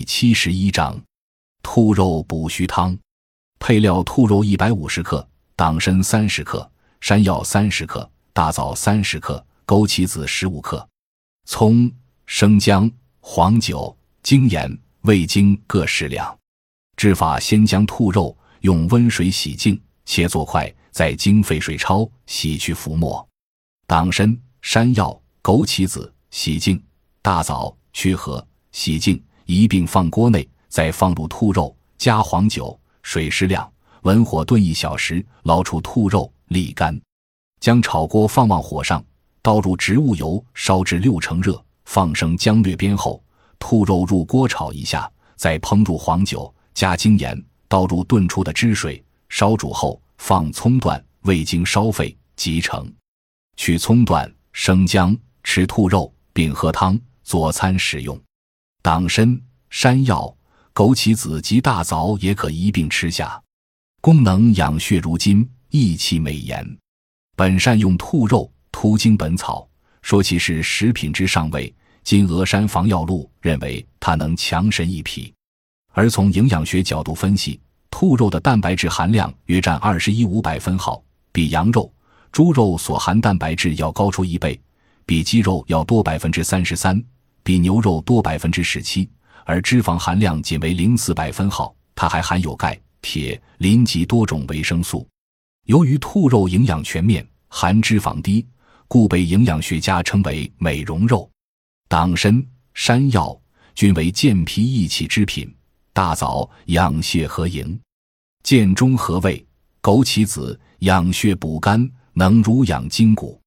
第七十一章，兔肉补虚汤。配料：兔肉一百五十克，党参三十克，山药三十克，大枣三十克，枸杞子十五克，葱、生姜、黄酒、精盐、味精各适量。制法：先将兔肉用温水洗净，切作块，再经沸水焯，洗去浮沫。党参、山药、枸杞子洗净，大枣去核。洗净，一并放锅内，再放入兔肉，加黄酒，水适量，文火炖一小时，捞出兔肉，沥干。将炒锅放往火上，倒入植物油，烧至六成热，放生姜略煸后，兔肉入锅炒一下，再烹入黄酒，加精盐，倒入炖出的汁水，烧煮后放葱段，味精烧沸即成。取葱段、生姜，吃兔肉，并喝汤佐餐食用。党参、山药、枸杞子及大枣也可一并吃下，功能养血如金，益气美颜。本善用兔肉，图经本草说其是食品之上位。金额山防药录认为它能强身益脾。而从营养学角度分析，兔肉的蛋白质含量约占二十一五百分号，比羊肉、猪肉所含蛋白质要高出一倍，比鸡肉要多百分之三十三。比牛肉多百分之十七，而脂肪含量仅为零四百分号。它还含有钙、铁、磷及多种维生素。由于兔肉营养全面，含脂肪低，故被营养学家称为“美容肉”。党参、山药均为健脾益气之品，大枣养血和营，健中和胃；枸杞子养血补肝，能濡养筋骨。